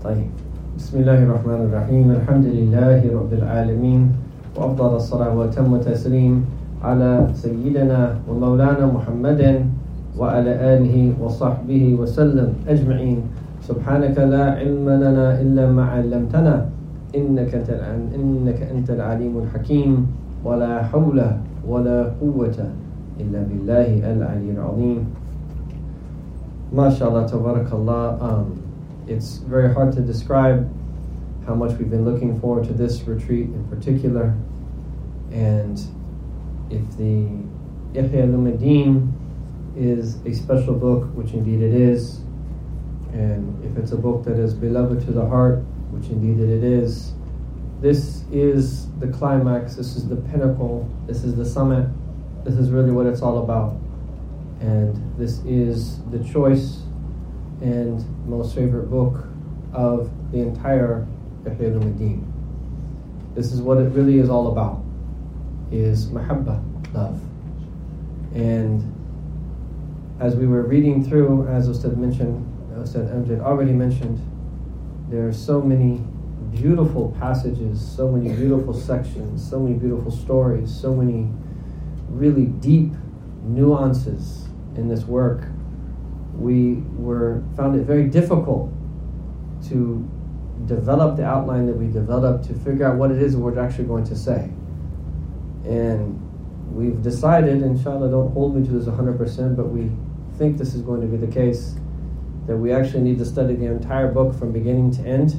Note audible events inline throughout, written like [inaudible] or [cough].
طيب. بسم الله الرحمن الرحيم. الحمد لله رب العالمين وأفضل الصلاة وتم تسليم على سيدنا ومولانا محمد وعلى آله وصحبه وسلم أجمعين. سبحانك لا علم لنا إلا ما علمتنا إنك إنك أنت العليم الحكيم. ولا حول ولا قوة إلا بالله العلي العظيم. ما شاء الله تبارك الله. um, it's very hard to describe how much we've been looking forward to this retreat in particular and if the Ihya Ulumuddin is a special book, which indeed it is, and if it's a book that is beloved to the heart, which indeed it is, this is the climax, this is the pinnacle, this is the summit, this is really what it's all about. And this is the choice and most favorite book of the entire Ihya Ulumuddin. This is what it really is all about, is mahabba, love. And as we were reading through, as Ustad mentioned, Ustad Amjad already mentioned, there are so many beautiful passages, so many beautiful sections, so many beautiful stories, so many really deep nuances in this work. We were found it very difficult to develop the outline that we developed to figure out what it is we're actually going to say. And we've decided, inshallah, don't hold me to this 100%, but we think this is going to be the case, that we actually need to study the entire book from beginning to end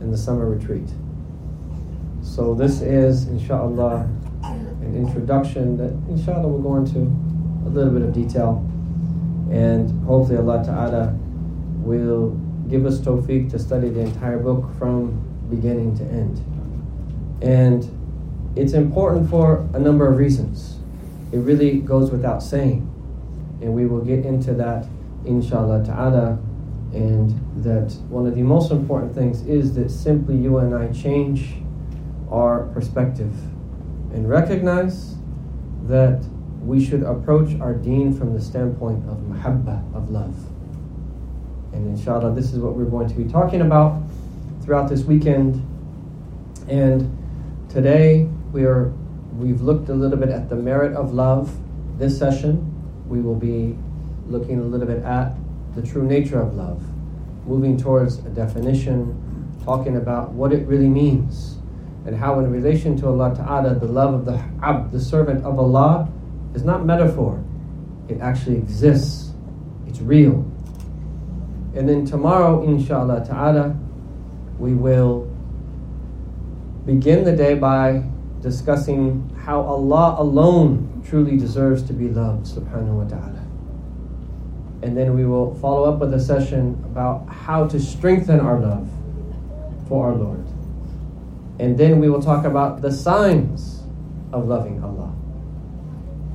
in the summer retreat. So this is, inshallah, an introduction that, inshallah, we'll go into a little bit of detail. And hopefully Allah Ta'ala will give us tawfiq to study the entire book from beginning to end. And it's important for a number of reasons. It really goes without saying. And we will get into that, inshallah ta'ala. And that one of the most important things is that simply you and I change our perspective and recognize that we should approach our deen from the standpoint of mahabba, of love. And inshallah, this is what we're going to be talking about throughout this weekend. And today, we are we've looked a little bit at the merit of love. This session, we will be looking a little bit at the true nature of love, moving towards a definition, talking about what it really means, and how, in relation to Allah Ta'ala, the love of the abd, the servant of Allah, is not metaphor. It actually exists. It's real. And then tomorrow, inshallah ta'ala, we will begin the day by discussing how Allah alone truly deserves to be loved, subhanahu wa ta'ala. And then we will follow up with a session about how to strengthen our love for our Lord. And then we will talk about the signs of loving Allah.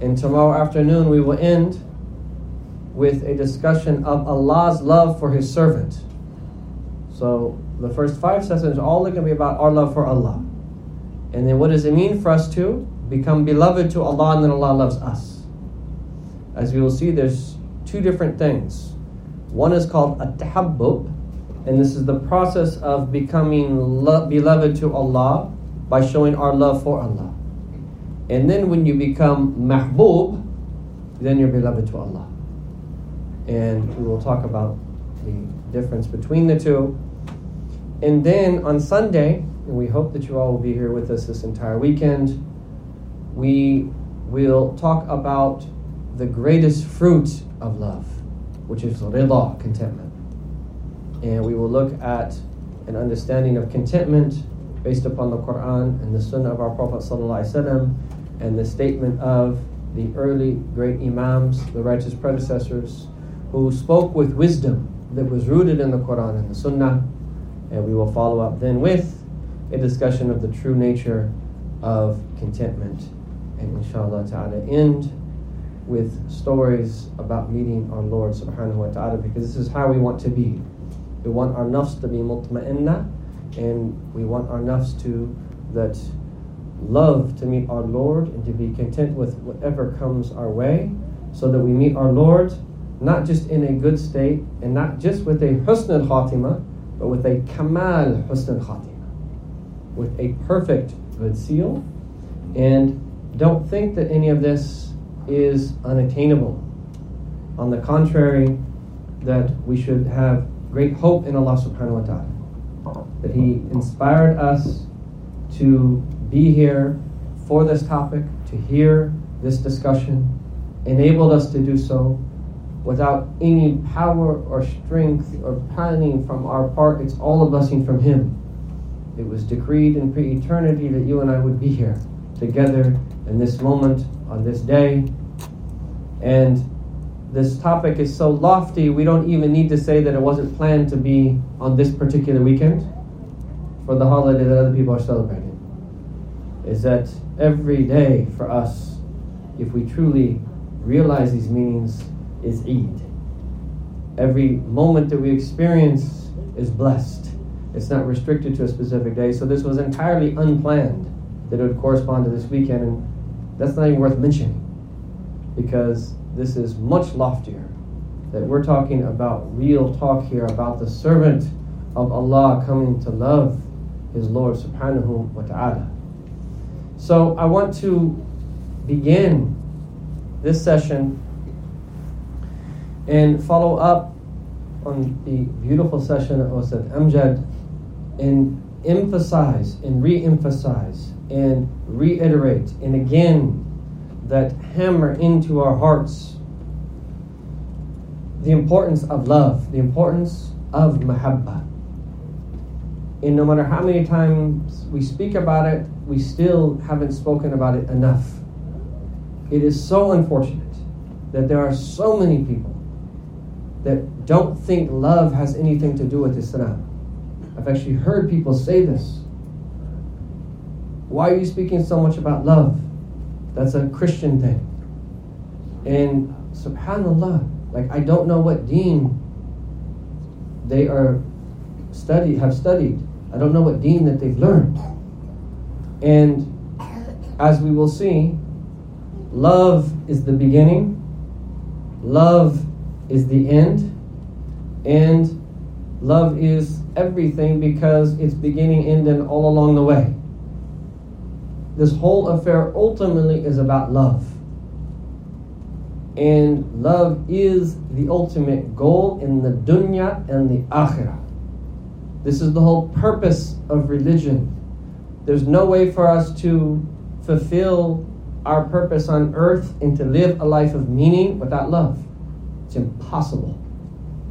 And tomorrow afternoon we will end with a discussion of Allah's love for His servant. So the first five sessions are all going to be about our love for Allah. And then what does it mean for us to become beloved to Allah and then Allah loves us? As we will see, there's two different things. One is called at-tahabbub, and this is the process of becoming lo- beloved to Allah by showing our love for Allah. And then when you become mahbub, then you're beloved to Allah. And we will talk about the difference between the two. And then on Sunday, and we hope that you all will be here with us this entire weekend, we will talk about the greatest fruit of love, which is rida, contentment. And we will look at an understanding of contentment based upon the Quran and the Sunnah of our Prophet ﷺ and the statement of the early great Imams, the righteous predecessors, who spoke with wisdom that was rooted in the Quran and the Sunnah. And we will follow up then with a discussion of the true nature of contentment. And inshallah ta'ala end with stories about meeting our Lord subhanahu wa ta'ala because this is how we want to be. We want our nafs to be mutma'inna and we want our nafs to that love to meet our Lord and to be content with whatever comes our way so that we meet our Lord not just in a good state and not just with a husn al khatima but with a kamal husn khatima, with a perfect good seal. And don't think that any of this is unattainable. On the contrary, that we should have great hope in Allah subhanahu wa ta'ala. That He inspired us to be here for this topic, to hear this discussion, enabled us to do so without any power or strength or planning from our part. It's all a blessing from Him. It was decreed in pre eternity that you and I would be here together in this moment, on this day. And this topic is so lofty, we don't even need to say that it wasn't planned to be on this particular weekend for the holiday that other people are celebrating. Is that every day for us, if we truly realize these meanings, is Eid. Every moment that we experience is blessed. It's not restricted to a specific day. So this was entirely unplanned that it would correspond to this weekend, and that's not even worth mentioning because this is much loftier. That we're talking about real talk here about the servant of Allah coming to love his Lord subhanahu wa ta'ala. So I want to begin this session and follow up on the beautiful session Ustad Amjad and emphasize and re emphasize and reiterate and again that hammer into our hearts the importance of love, the importance of mahabbah. And no matter how many times we speak about it, we still haven't spoken about it enough. It is so unfortunate that there are so many people that don't think love has anything to do with Islam. I've actually heard people say this. Why are you speaking so much about love? That's a Christian thing. And subhanAllah, like I don't know what deen they are study have studied. I don't know what deen that they've learned. And as we will see, love is the beginning, love is the end, and love is everything because it's beginning, end, and all along the way. This whole affair ultimately is about love. And love is the ultimate goal in the dunya and the akhirah. This is the whole purpose of religion. There's no way for us to fulfill our purpose on earth and to live a life of meaning without love. It's impossible.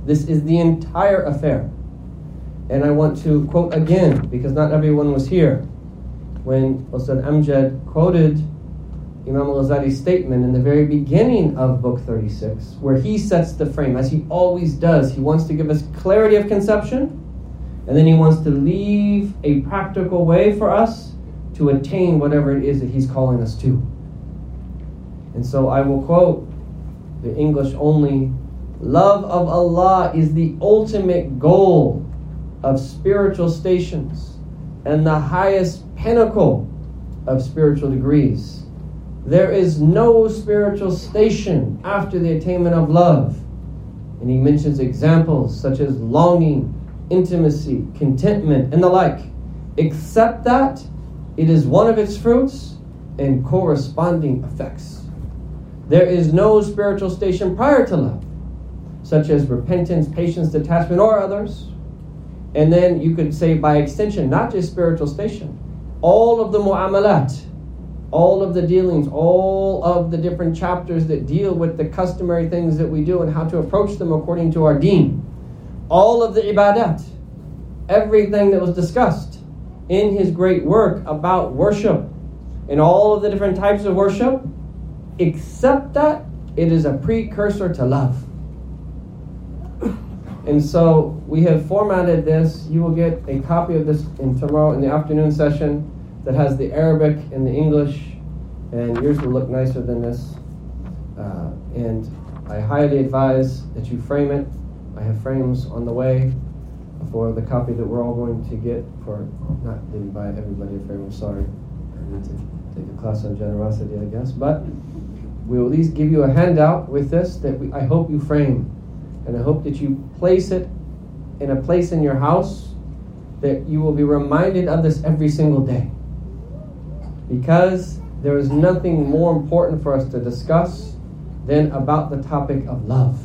This is the entire affair. And I want to quote again, because not everyone was here, when Ustad Amjad quoted Imam al Ghazali's statement in the very beginning of Book 36, where he sets the frame, as he always does. He wants to give us clarity of conception, and then he wants to leave a practical way for us to attain whatever it is that he's calling us to. And so I will quote the English only love of Allah is the ultimate goal of spiritual stations and the highest pinnacle of spiritual degrees. There is no spiritual station after the attainment of love. And he mentions examples such as longing, intimacy, contentment, and the like. Except that it is one of its fruits and corresponding effects. There is no spiritual station prior to love, such as repentance, patience, detachment, or others. And then you could say, by extension, not just spiritual station, all of the mu'amalat, all of the dealings, all of the different chapters that deal with the customary things that we do and how to approach them according to our deen, all of the ibadat, everything that was discussed in his great work about worship and all of the different types of worship, except that it is a precursor to love. And so we have formatted this. You will get a copy of this in tomorrow in the afternoon session that has the Arabic and the English, and yours will look nicer than this. Uh, and I highly advise that you frame it. I have frames on the way for the copy that we're all going to get for not didn't buy everybody a frame. I'm sorry. I need to take a class on generosity, I guess. But we will at least give you a handout with this that we, I hope you frame, and I hope that you place it in a place in your house that you will be reminded of this every single day. Because there is nothing more important for us to discuss than about the topic of love.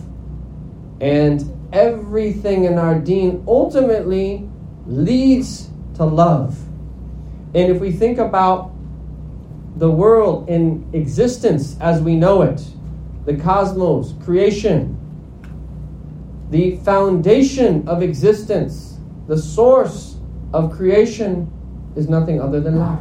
And everything in our deen ultimately leads to love. And if we think about the world in existence as we know it, the cosmos, creation, the foundation of existence, the source of creation is nothing other than love.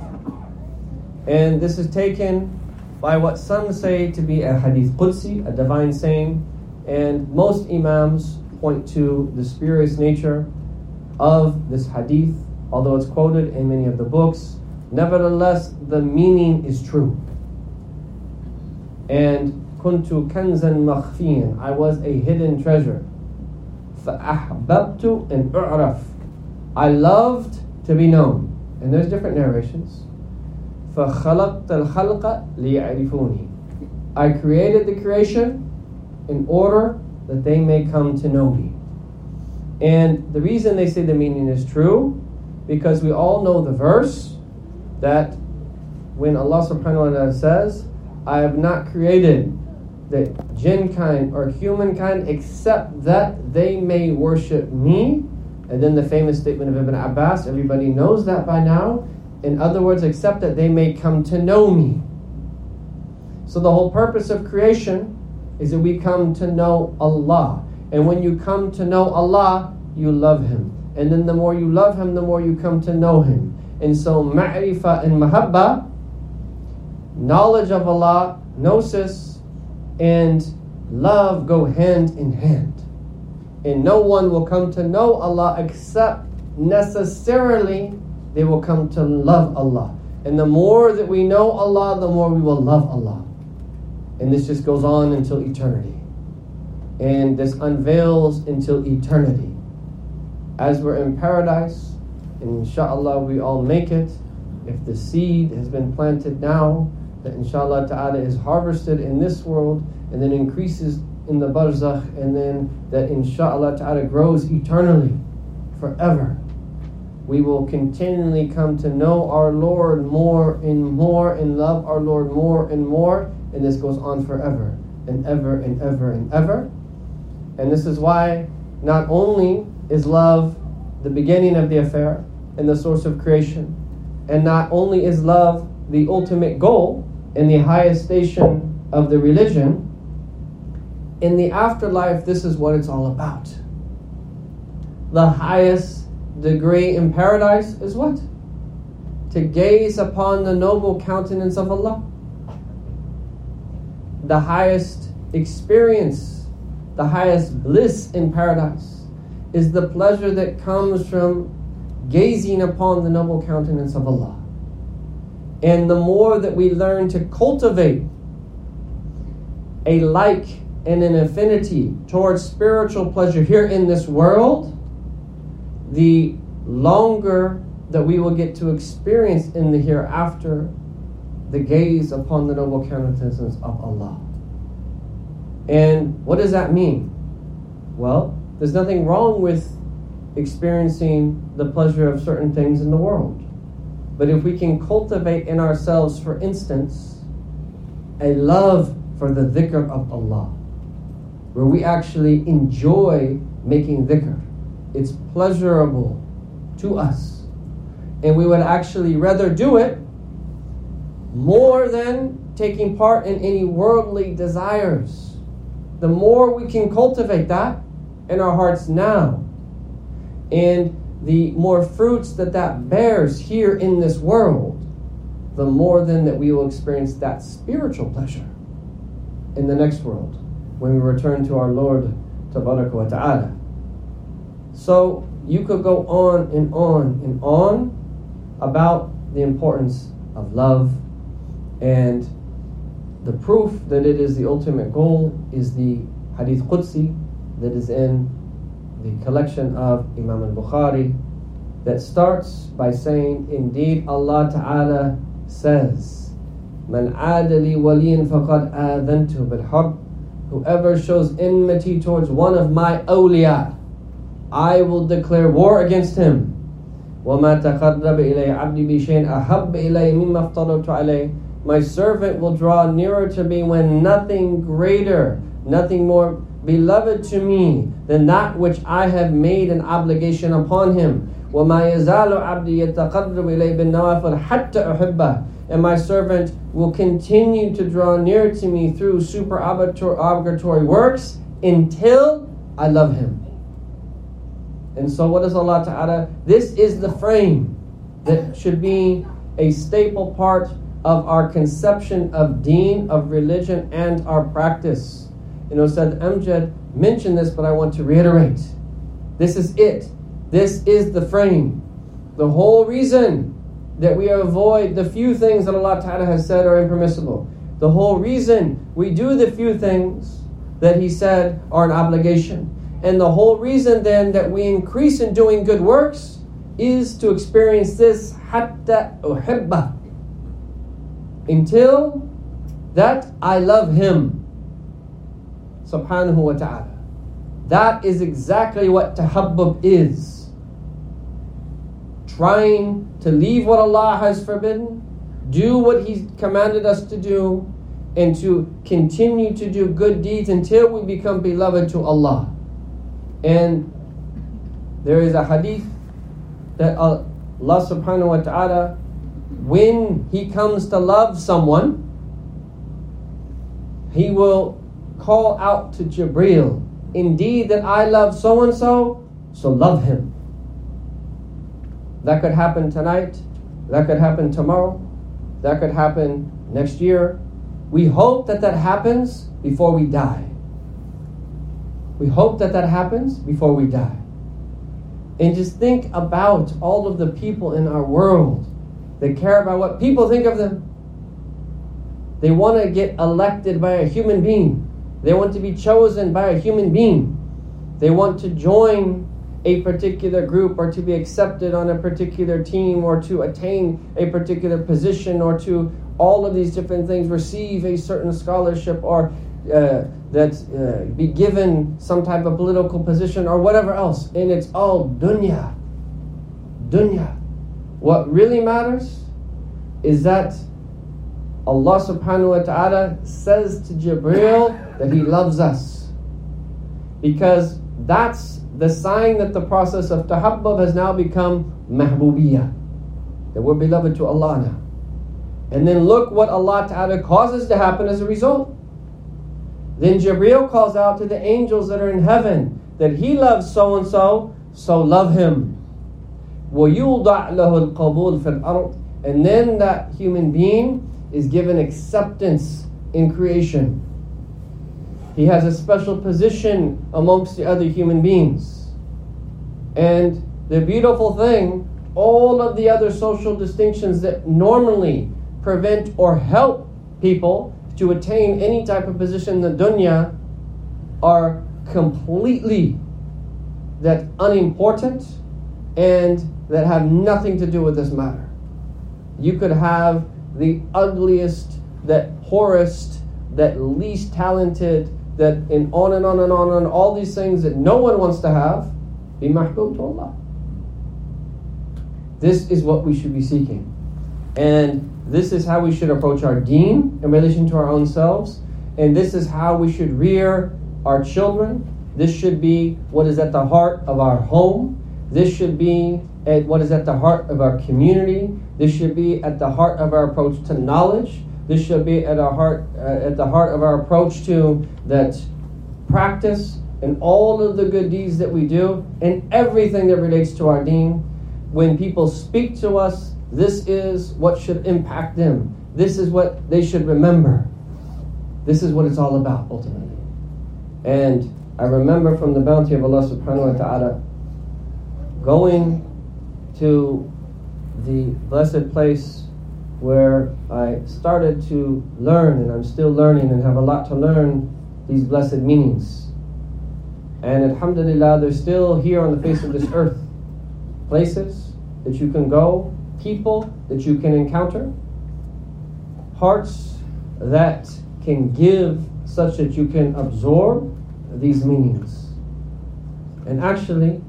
And this is taken by what some say to be a hadith Qudsi, a divine saying, and most Imams point to the spurious nature of this hadith, although it's quoted in many of the books. Nevertheless, the meaning is true. And kuntu kanzan makhfiyan, I was a hidden treasure. فأحببت أن أعرف. I loved to be known. And there's different narrations. فخلقت الخلق ليعرفوني. I created the creation in order that they may come to know me. And the reason they say the meaning is true, because we all know the verse that when Allah subhanahu wa ta'ala says, I have not created the jinn kind or humankind except that they may worship me. And then the famous statement of Ibn Abbas, everybody knows that by now. In other words, except that they may come to know me. So the whole purpose of creation is that we come to know Allah. And when you come to know Allah, you love Him. And then the more you love Him, the more you come to know Him. And so ma'rifah and mahabba, knowledge of Allah, gnosis, and love go hand in hand. And no one will come to know Allah except necessarily they will come to love Allah. And the more that we know Allah, the more we will love Allah. And this just goes on until eternity. And this unveils until eternity. As we're in paradise, and inshallah we all make it, if the seed has been planted now, that inshallah ta'ala is harvested in this world and then increases in the barzakh and then that inshallah ta'ala grows eternally, forever. We will continually come to know our Lord more and more and love our Lord more and more and this goes on forever and ever and ever and ever. And this is why not only is love the beginning of the affair and the source of creation, and not only is love the ultimate goal and the highest station of the religion, in the afterlife, this is what it's all about. The highest degree in paradise is what? To gaze upon the noble countenance of Allah the highest experience, the highest bliss in paradise is the pleasure that comes from gazing upon the noble countenance of Allah. And the more that we learn to cultivate a like and an affinity towards spiritual pleasure here in this world, the longer that we will get to experience in the hereafter the gaze upon the noble countenance of Allah. And what does that mean? Well, there's nothing wrong with experiencing the pleasure of certain things in the world. But if we can cultivate in ourselves, for instance, a love for the dhikr of Allah, where we actually enjoy making dhikr, it's pleasurable to us. And we would actually rather do it more than taking part in any worldly desires. The more we can cultivate that in our hearts now, and the more fruits that that bears here in this world, the more then that we will experience that spiritual pleasure in the next world when we return to our Lord wa ta'ala. So you could go on and on and on about the importance of love and the proof that it is the ultimate goal is the Hadith Qudsi that is in the collection of Imam al Bukhari that starts by saying, Indeed, Allah Ta'ala says, Man adali waliyan faqad adhantu bil Whoever shows enmity towards one of my awliya, I will declare war against him. وَمَا تَقَرَّبَ إِلَيْهِ عَبْدِي بِشَيْءٍ أَحَبَّ إِلَيْهِ مِمَّا افْتَرَضْتُ عَلَيْهِ my servant will draw nearer to me when nothing greater, nothing more beloved to me than that which I have made an obligation upon him. وَمَا يَزَالُ عَبْدِي يَتَقَرَّبُ إِلَيْ بِالنَّوَافِلِ And my servant will continue to draw near to me through supererogatory works until I love him. And so what does Allah Ta'ala? This is the frame that should be a staple part of our conception of deen, of religion, and our practice. You know, Ustad Amjad mentioned this, but I want to reiterate. This is it. This is the frame. The whole reason that we avoid the few things that Allah Ta'ala has said are impermissible. The whole reason we do the few things that He said are an obligation. And the whole reason then that we increase in doing good works is to experience this hatta uhibba until that I love Him subhanahu wa ta'ala. That is exactly what tahabbub is trying to leave what Allah has forbidden, do what He's commanded us to do, and to continue to do good deeds until we become beloved to Allah. And there is a hadith that Allah subhanahu wa ta'ala, when He comes to love someone, He will call out to Jibreel, Indeed, that I love so and so, so love him. That could happen tonight. That could happen tomorrow. That could happen next year. We hope that that happens before we die. We hope that that happens before we die. And just think about all of the people in our world that care about what people think of them. They want to get elected by a human being. They want to be chosen by a human being. They want to join a particular group or to be accepted on a particular team or to attain a particular position or to all of these different things receive a certain scholarship or uh, that uh, be given some type of political position or whatever else and it's all dunya dunya what really matters is that Allah subhanahu wa ta'ala says to Jibreel that he loves us because that's the sign that the process of tahabbub has now become mahbubiyah, that we're beloved to Allah now. And then look what Allah Ta'ala causes to happen as a result. Then Jibreel calls out to the angels that are in heaven that he loves so and so, so love him. And then that human being is given acceptance in creation. He has a special position amongst the other human beings. And the beautiful thing, all of the other social distinctions that normally prevent or help people to attain any type of position in the dunya are completely that unimportant and that have nothing to do with this matter. You could have the ugliest, that poorest, that least talented, that and on and on and on and all these things that no one wants to have, be mahbub to Allah. This is what we should be seeking. And this is how we should approach our deen in relation to our own selves. And this is how we should rear our children. This should be what is at the heart of our home. This should be at what is at the heart of our community. This should be at the heart of our approach to knowledge. This should be at our heart, uh, at the heart of our approach to that practice and all of the good deeds that we do and everything that relates to our deen. When people speak to us, this is what should impact them. This is what they should remember. This is what it's all about ultimately. And I remember from the bounty of Allah subhanahu wa ta'ala going to the blessed place where I started to learn, and I'm still learning and have a lot to learn these blessed meanings. And Alhamdulillah, they're still here on the face of this earth. Places that you can go, people that you can encounter, hearts that can give such that you can absorb these meanings. And actually,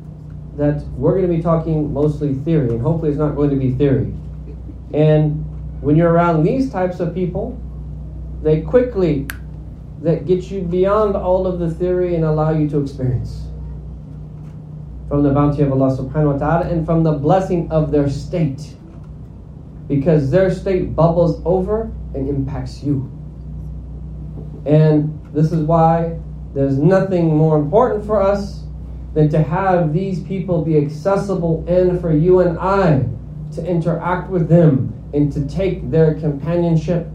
that we're going to be talking mostly theory, and hopefully it's not going to be theory. And when you're around these types of people, they quickly that get you beyond all of the theory and allow you to experience from the bounty of Allah subhanahu wa ta'ala and from the blessing of their state. Because their state bubbles over and impacts you. And this is why there's nothing more important for us than to have these people be accessible and for you and I to interact with them and to take their companionship.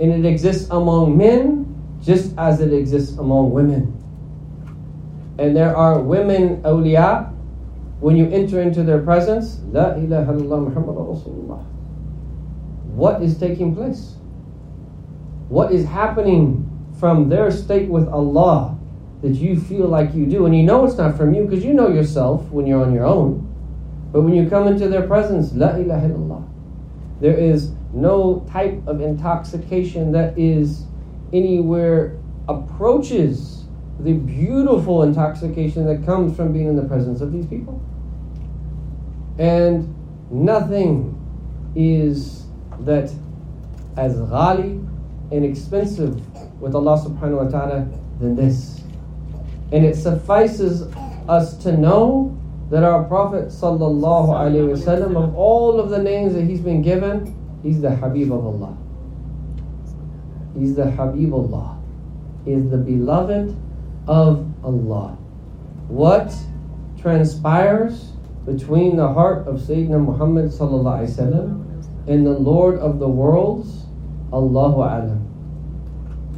And it exists among men just as it exists among women. And there are women awliya, when you enter into their presence, La ilaha illallah Muhammad Rasulullah. What is taking place? What is happening from their state with Allah that you feel like you do. And you know it's not from you because you know yourself when you're on your own. But when you come into their presence, La ilaha illallah. There is no type of intoxication that is anywhere approaches the beautiful intoxication that comes from being in the presence of these people. And nothing is that as ghali and expensive with Allah subhanahu wa ta'ala than this. And it suffices us to know that our Prophet wasallam, of all of the names that he's been given, he's the Habib of Allah. He's the Habib Allah. Is the beloved of Allah. What transpires between the heart of Sayyidina Muhammad wasallam and the Lord of the worlds, Allahu alam.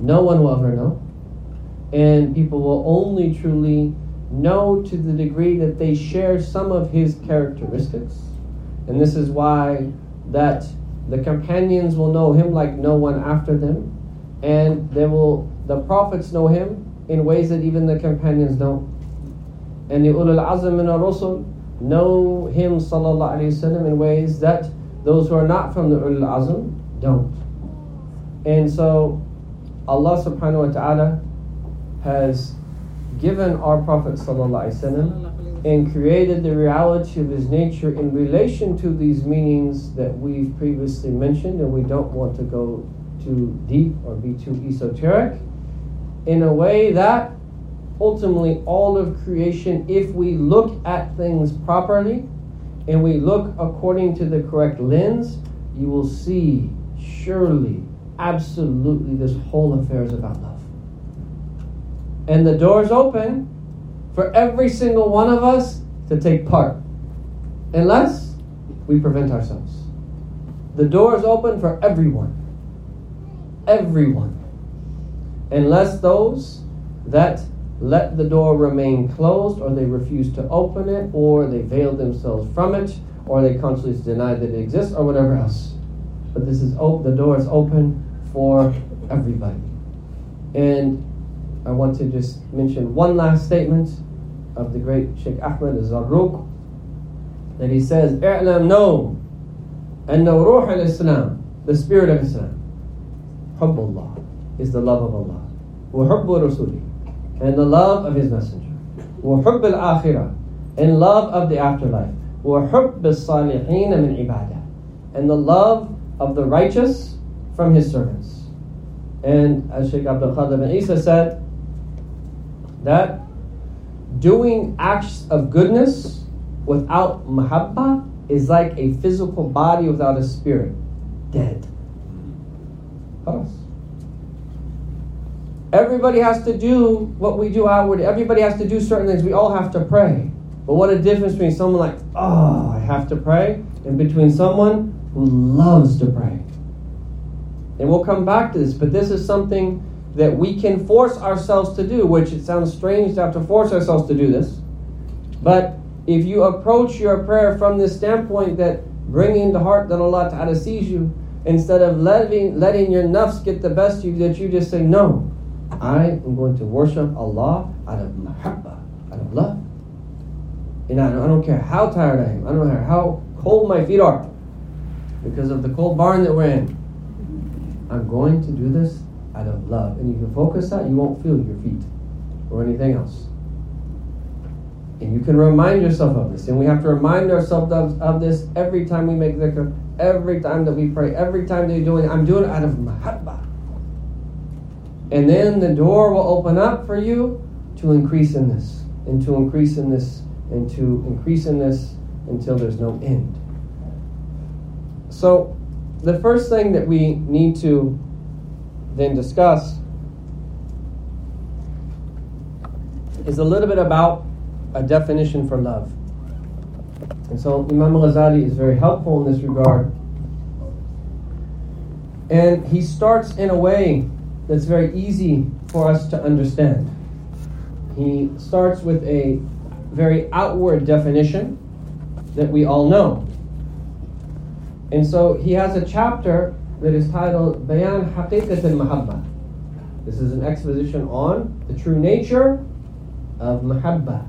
No one will ever know and people will only truly know to the degree that they share some of his characteristics. And this is why that the companions will know him like no one after them, and they will the prophets know him in ways that even the companions don't. And the ulul azm min al-rusul know him sallallahu wasallam in ways that those who are not from the ulul azm don't. And so Allah subhanahu wa ta'ala has given our Prophet and created the reality of his nature in relation to these meanings that we've previously mentioned, and we don't want to go too deep or be too esoteric, in a way that ultimately all of creation, if we look at things properly and we look according to the correct lens, you will see surely, absolutely, this whole affair is about love. And the door's open for every single one of us to take part, unless we prevent ourselves. The door is open for everyone. Everyone. Unless those that let the door remain closed, or they refuse to open it, or they veil themselves from it, or they consciously deny that it exists, or whatever else. But this is op- the door is open for everybody. And I want to just mention one last statement of the great Sheikh Ahmed al-Zarruq that he says, "I'lam know, and know ruh al-Islam, the spirit of Islam, hubbullah is the love of Allah, wa hubbu rasuli, and the love of His Messenger, wa hubb al-akhirah, and love of the afterlife, wa hubb al-salihin min ibadah, and the love of the righteous from His servants." And as Sheikh Abdul Qadir bin Isa said, that doing acts of goodness without mahabba is like a physical body without a spirit, dead. Everybody has to do what we do outward. Everybody has to do certain things. We all have to pray. But what a difference between someone like, oh, I have to pray, and between someone who loves to pray. And we'll come back to this, but this is something that we can force ourselves to do, which it sounds strange to have to force ourselves to do this. But if you approach your prayer from this standpoint that bringing the heart that Allah Ta'ala sees you, instead of letting, letting your nafs get the best of you, that you just say, No, I am going to worship Allah out of mahabba, out of love. And I don't, I don't care how tired I am, I don't care how cold my feet are, because of the cold barn that we're in. I'm going to do this out of love. And you can focus that, you won't feel your feet or anything else. And you can remind yourself of this. And we have to remind ourselves of, of this every time we make dhikr, every time that we pray, every time that you're doing it. I'm doing it out of mahabba. And then the door will open up for you to increase in this, and to increase in this, and to increase in this until there's no end. So, the first thing that we need to then discuss is a little bit about a definition for love. And so Imam Al Ghazali is very helpful in this regard. And he starts in a way that's very easy for us to understand. He starts with a very outward definition that we all know. And so he has a chapter that is titled Bayan Haqiqat al Mahabba. This is an exposition on the true nature of Mahabba.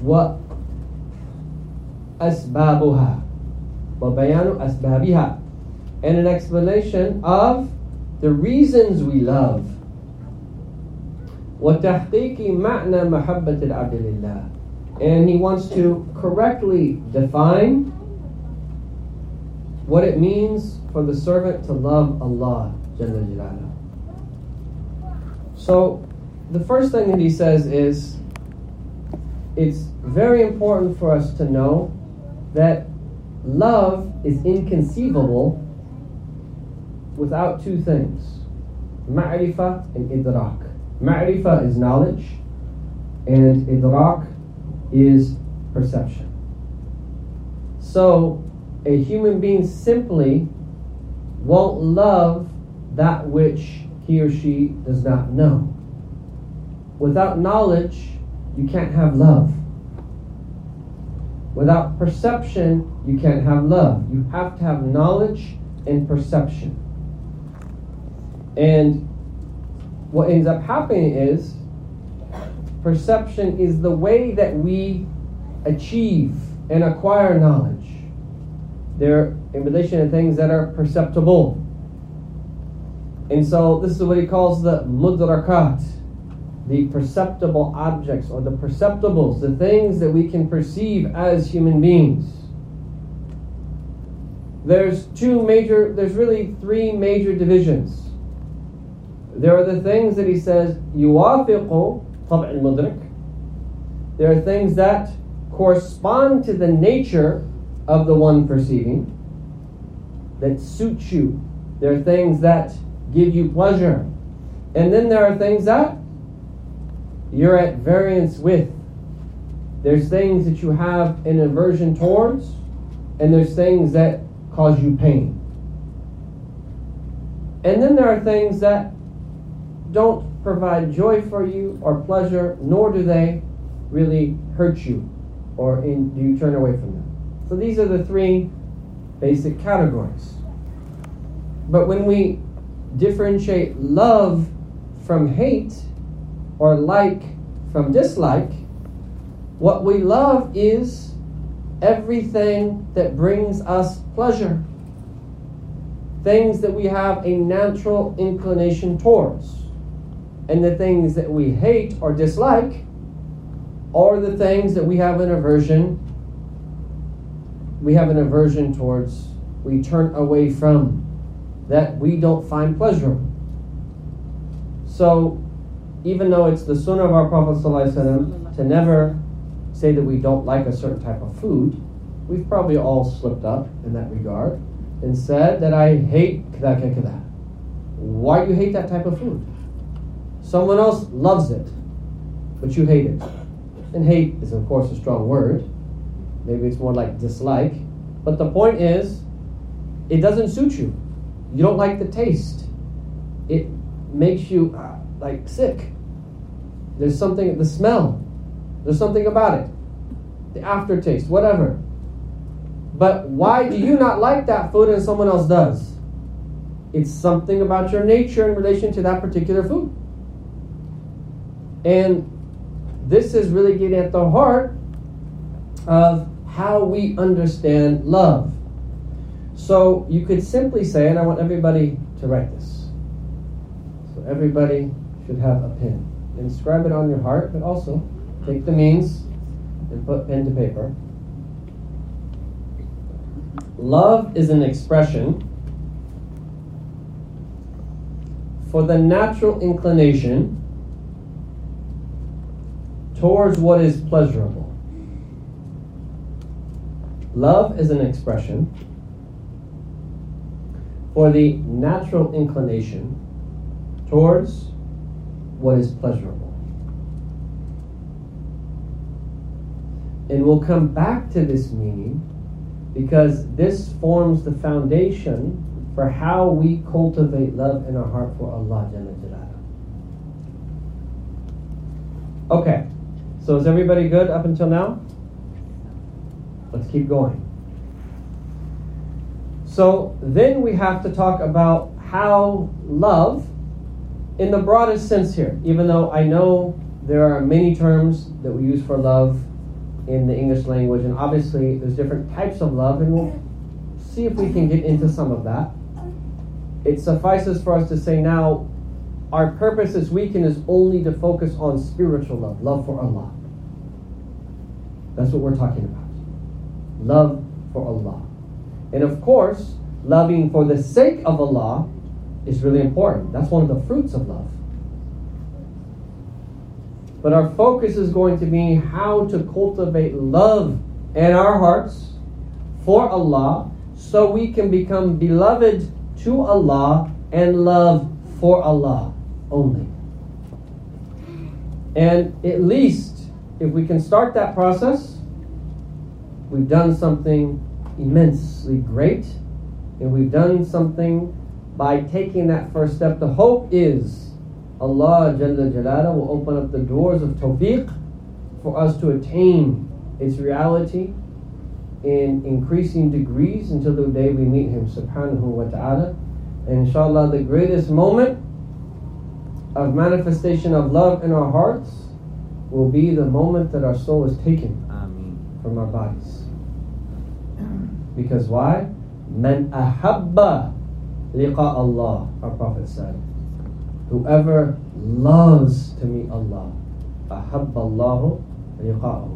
What أسبابها وبيان أسبابها and an explanation of the reasons we love وتحقيق معنى محبة العبد لله and he wants to correctly define what it means for the servant to love Allah So the first thing that he says is it's very important for us to know that love is inconceivable without two things ma'rifah and idrak. Ma'rifah is knowledge, and idrak is perception. So, a human being simply won't love that which he or she does not know. Without knowledge, you can't have love. Without perception, you can't have love. You have to have knowledge and perception. And what ends up happening is perception is the way that we achieve and acquire knowledge. They're in relation to things that are perceptible. And so this is what he calls the mudrakat the perceptible objects or the perceptibles, the things that we can perceive as human beings. There's two major, there's really three major divisions. There are the things that he says, يوافق طبع المدرك. There are things that correspond to the nature of the one perceiving, that suit you. There are things that give you pleasure. And then there are things that you're at variance with. There's things that you have an aversion towards, and there's things that cause you pain. And then there are things that don't provide joy for you or pleasure, nor do they really hurt you or in, do you turn away from them. So these are the three basic categories. But when we differentiate love from hate, or like from dislike, what we love is everything that brings us pleasure. Things that we have a natural inclination towards. And the things that we hate or dislike are the things that we have an aversion we have an aversion towards, we turn away from, that we don't find pleasurable. So even though it's the sunnah of our Prophet ﷺ to never say that we don't like a certain type of food, we've probably all slipped up in that regard and said that I hate kada kada. Why do you hate that type of food? Someone else loves it, but you hate it. And hate is, of course, a strong word. Maybe it's more like dislike. But the point is, it doesn't suit you. You don't like the taste. It makes you uh, like sick. There's something, the smell, there's something about it, the aftertaste, whatever. But why do you not like that food and someone else does? It's something about your nature in relation to that particular food. And this is really getting at the heart of how we understand love. So you could simply say, and I want everybody to write this. So everybody should have a pen. Inscribe it on your heart, but also take the means and put pen to paper. Love is an expression for the natural inclination towards what is pleasurable. Love is an expression for the natural inclination towards what is pleasurable. And we'll come back to this meaning because this forms the foundation for how we cultivate love in our heart for Allah. Okay, so is everybody good up until now? Let's keep going. So then we have to talk about how love, in the broadest sense here, even though I know there are many terms that we use for love in the English language, and obviously there's different types of love, and we'll see if we can get into some of that. It suffices for us to say now, our purpose this weekend is only to focus on spiritual love, love for Allah. That's what we're talking about. Love for Allah. And of course, loving for the sake of Allah is really important. That's one of the fruits of love. But our focus is going to be how to cultivate love in our hearts for Allah so we can become beloved to Allah and love for Allah only. And at least if we can start that process, we've done something immensely great and we've done something by taking that first step. The hope is Allah Jalla Jalala will open up the doors of tawfiq for us to attain its reality in increasing degrees until the day we meet Him subhanahu wa ta'ala. And inshallah, the greatest moment of manifestation of love in our hearts will be the moment that our soul is taken Ameen. from our bodies. Because why? Man ahabba liqa Allah, our Prophet said. Whoever loves to meet Allah, ahabballahu liqa'ahu.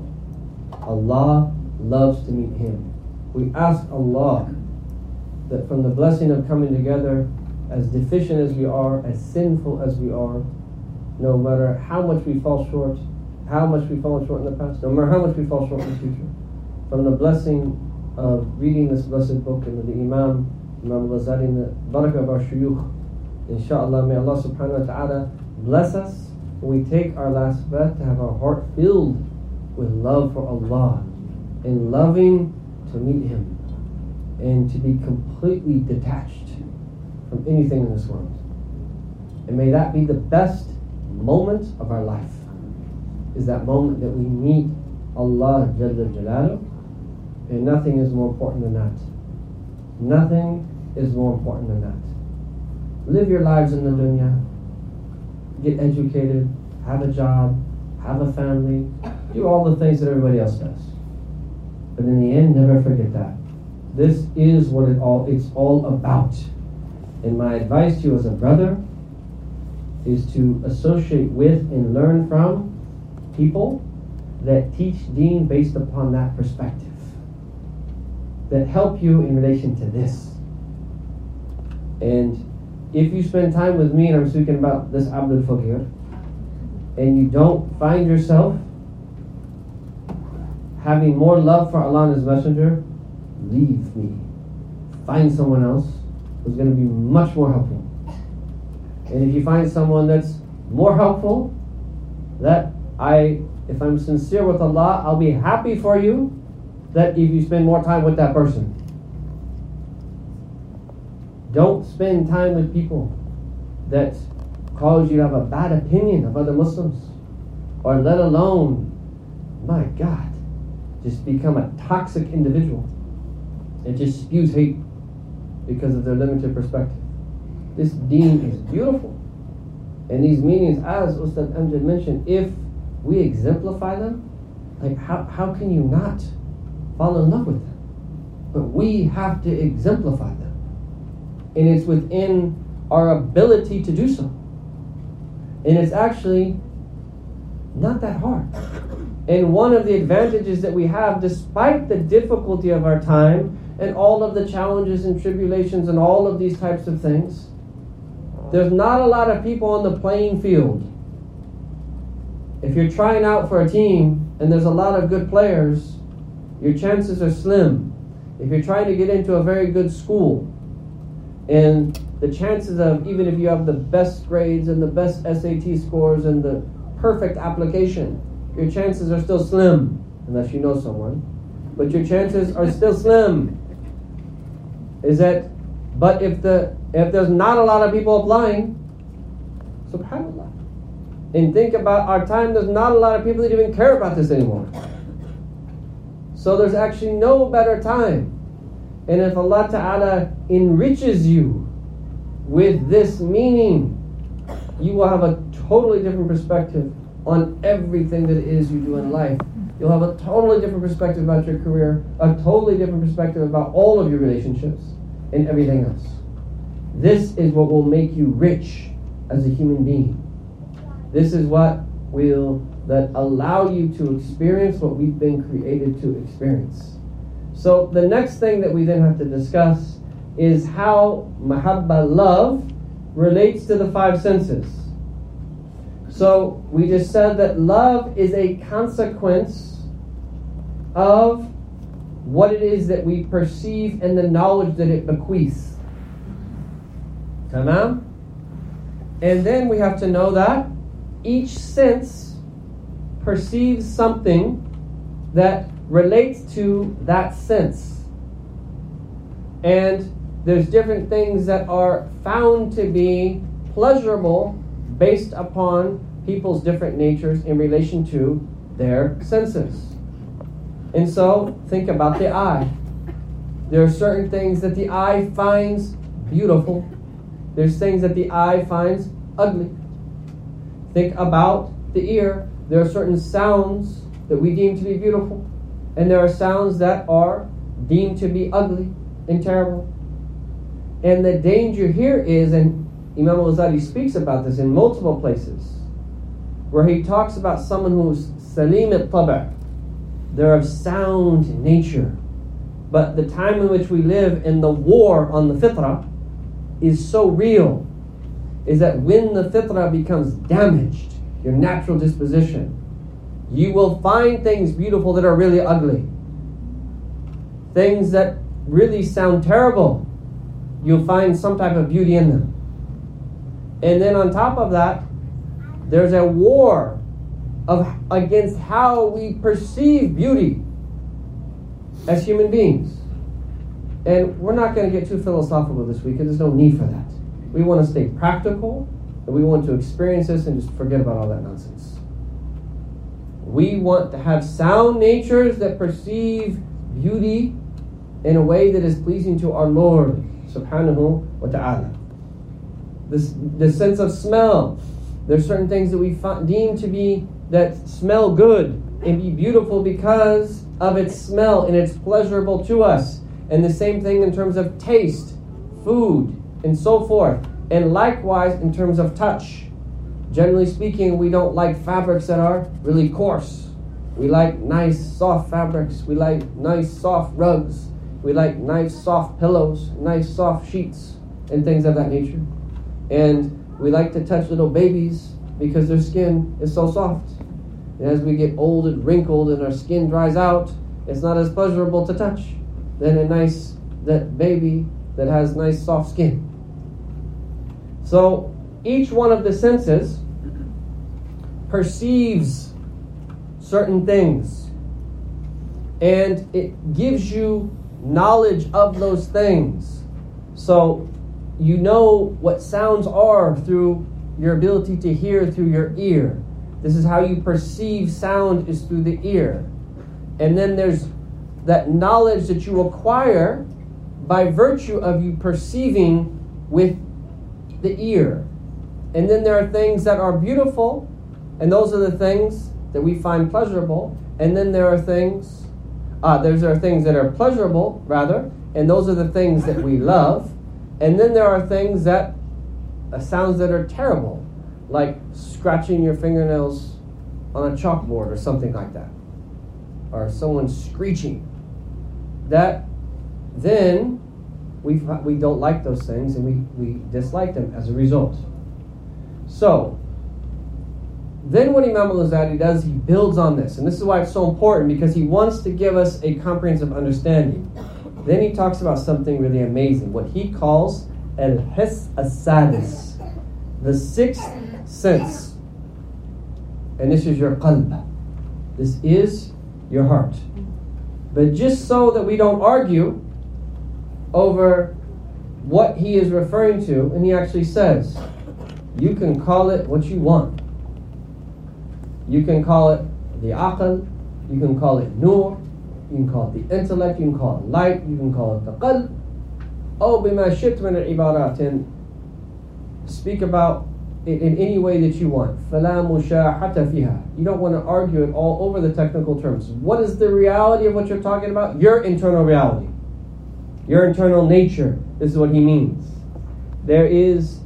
Allah loves to meet him. We ask Allah that from the blessing of coming together, as deficient as we are, as sinful as we are, no matter how much we fall short, how much we've fallen short in the past, no matter how much we fall short in the future, from the blessing of reading this blessed book and the Imam, Imam Ghazali, and the barakah of our shuyukh, Inshallah, may Allah subhanahu wa ta'ala bless us when we take our last breath to have our heart filled with love for Allah and loving to meet Him and to be completely detached from anything in this world. And may that be the best moment of our life. Is that moment that we meet Allah Jalla and nothing is more important than that. Nothing is more important than that. Live your lives in the dunya. Get educated, have a job, have a family, do all the things that everybody else does. But in the end, never forget that. This is what it all it's all about. And my advice to you as a brother is to associate with and learn from people that teach deen based upon that perspective. That help you in relation to this. And if you spend time with me, and I'm speaking about this Abdul Fakir, and you don't find yourself having more love for Allah and His Messenger, leave me. Find someone else who's going to be much more helpful. And if you find someone that's more helpful, that I, if I'm sincere with Allah, I'll be happy for you that if you spend more time with that person. Don't spend time with people that cause you to have a bad opinion of other Muslims. Or let alone, my God, just become a toxic individual. and just spews hate because of their limited perspective. This deen is beautiful. And these meanings, as Ustad Amjad mentioned, if we exemplify them, like how, how can you not fall in love with them? But we have to exemplify them and it's within our ability to do so. And it's actually not that hard. And one of the advantages that we have, despite the difficulty of our time and all of the challenges and tribulations and all of these types of things, there's not a lot of people on the playing field. If you're trying out for a team and there's a lot of good players, your chances are slim. If you're trying to get into a very good school, and the chances of, even if you have the best grades and the best SAT scores and the perfect application, your chances are still slim, unless you know someone. But your chances are still slim. Is that, but if the if there's not a lot of people applying, subhanAllah. And think about our time, there's not a lot of people that even care about this anymore. So there's actually no better time. And if Allah Ta'ala enriches you with this meaning, you will have a totally different perspective on everything that it is you do in life. You'll have a totally different perspective about your career, a totally different perspective about all of your relationships and everything else. This is what will make you rich as a human being. This is what will that allow you to experience what we've been created to experience. So the next thing that we then have to discuss is how mahabba love relates to the five senses. So we just said that love is a consequence of what it is that we perceive and the knowledge that it bequeaths. Tamam? And then we have to know that each sense perceives something that relates to that sense. And there's different things that are found to be pleasurable based upon people's different natures in relation to their senses. And so, think about the eye. There are certain things that the eye finds beautiful, there's things that the eye finds ugly. Think about the ear. There are certain sounds that we deem to be beautiful, and there are sounds that are deemed to be ugly and terrible. And the danger here is, and Imam al Ghazali speaks about this in multiple places, where he talks about someone who's salim al taba, they're of sound nature. But the time in which we live and the war on the fitrah is so real, is that when the fitrah becomes damaged, your natural disposition, you will find things beautiful that are really ugly. Things that really sound terrible, you'll find some type of beauty in them. And then on top of that, there's a war of against how we perceive beauty as human beings. And we're not going to get too philosophical this week, because there's no need for that. We want to stay practical, and we want to experience this and just forget about all that nonsense. We want to have sound natures that perceive beauty in a way that is pleasing to our Lord subhanahu wa ta'ala. This, the sense of smell. There's certain things that we deem to be that smell good and be beautiful because of its smell and it's pleasurable to us. And the same thing in terms of taste, food, and so forth. And likewise in terms of touch. Generally speaking, we don't like fabrics that are really coarse. We like nice, soft fabrics. We like nice, soft rugs. We like nice, soft pillows, nice, soft sheets, and things of that nature. And we like to touch little babies because their skin is so soft. And as we get old and wrinkled and our skin dries out, it's not as pleasurable to touch than a nice that baby that has nice soft skin. So each one of the senses perceives certain things and it gives you knowledge of those things. So you know what sounds are through your ability to hear through your ear. This is how you perceive sound is through the ear. And then there's that knowledge that you acquire by virtue of you perceiving with the ear. And then there are things that are beautiful, and those are the things that we find pleasurable. And then there are things, uh, there are things that are pleasurable, rather, and those are the things that we love. And then there are things that, uh, sounds that are terrible, like scratching your fingernails on a chalkboard or something like that, or someone screeching, that then we, we don't like those things and we, we dislike them as a result. So, then what Imam al-Ghazali does, he builds on this. And this is why it's so important, because he wants to give us a comprehensive understanding. Then he talks about something really amazing, what he calls al-his as-sadis, the sixth sense. And this is your qalb. This is your heart. But just so that we don't argue over what he is referring to, and he actually says, You can call it what you want. You can call it the aql, you can call it nur, you can call it the intellect, you can call it light, you can call it the qalb. Oh, bima shitman al-ibarat, and speak about it in any way that you want. You don't want to argue it all over the technical terms. What is the reality of what you're talking about? Your internal reality. Your internal nature. This is what he means. There is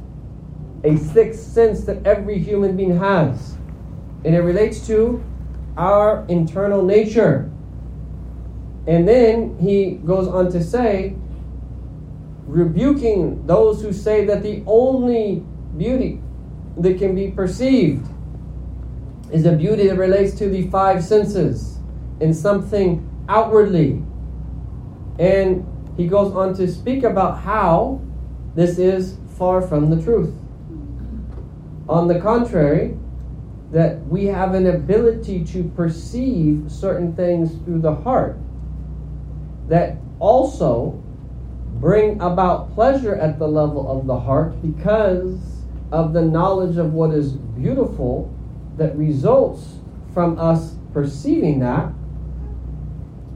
a sixth sense that every human being has. And it relates to our internal nature. And then he goes on to say, rebuking those who say that the only beauty that can be perceived is a beauty that relates to the five senses and something outwardly. And he goes on to speak about how this is far from the truth. On the contrary, that we have an ability to perceive certain things through the heart that also bring about pleasure at the level of the heart because of the knowledge of what is beautiful that results from us perceiving that.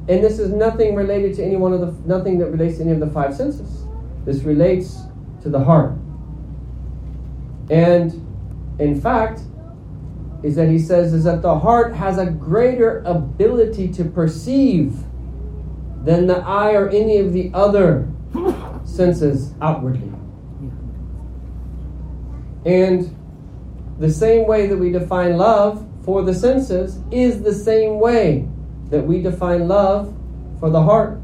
And this is nothing related to any one of the nothing that relates to any of the five senses. This relates to the heart. And in fact, is that he says is that the heart has a greater ability to perceive than the eye or any of the other [laughs] senses outwardly. And the same way that we define love for the senses is the same way that we define love for the heart.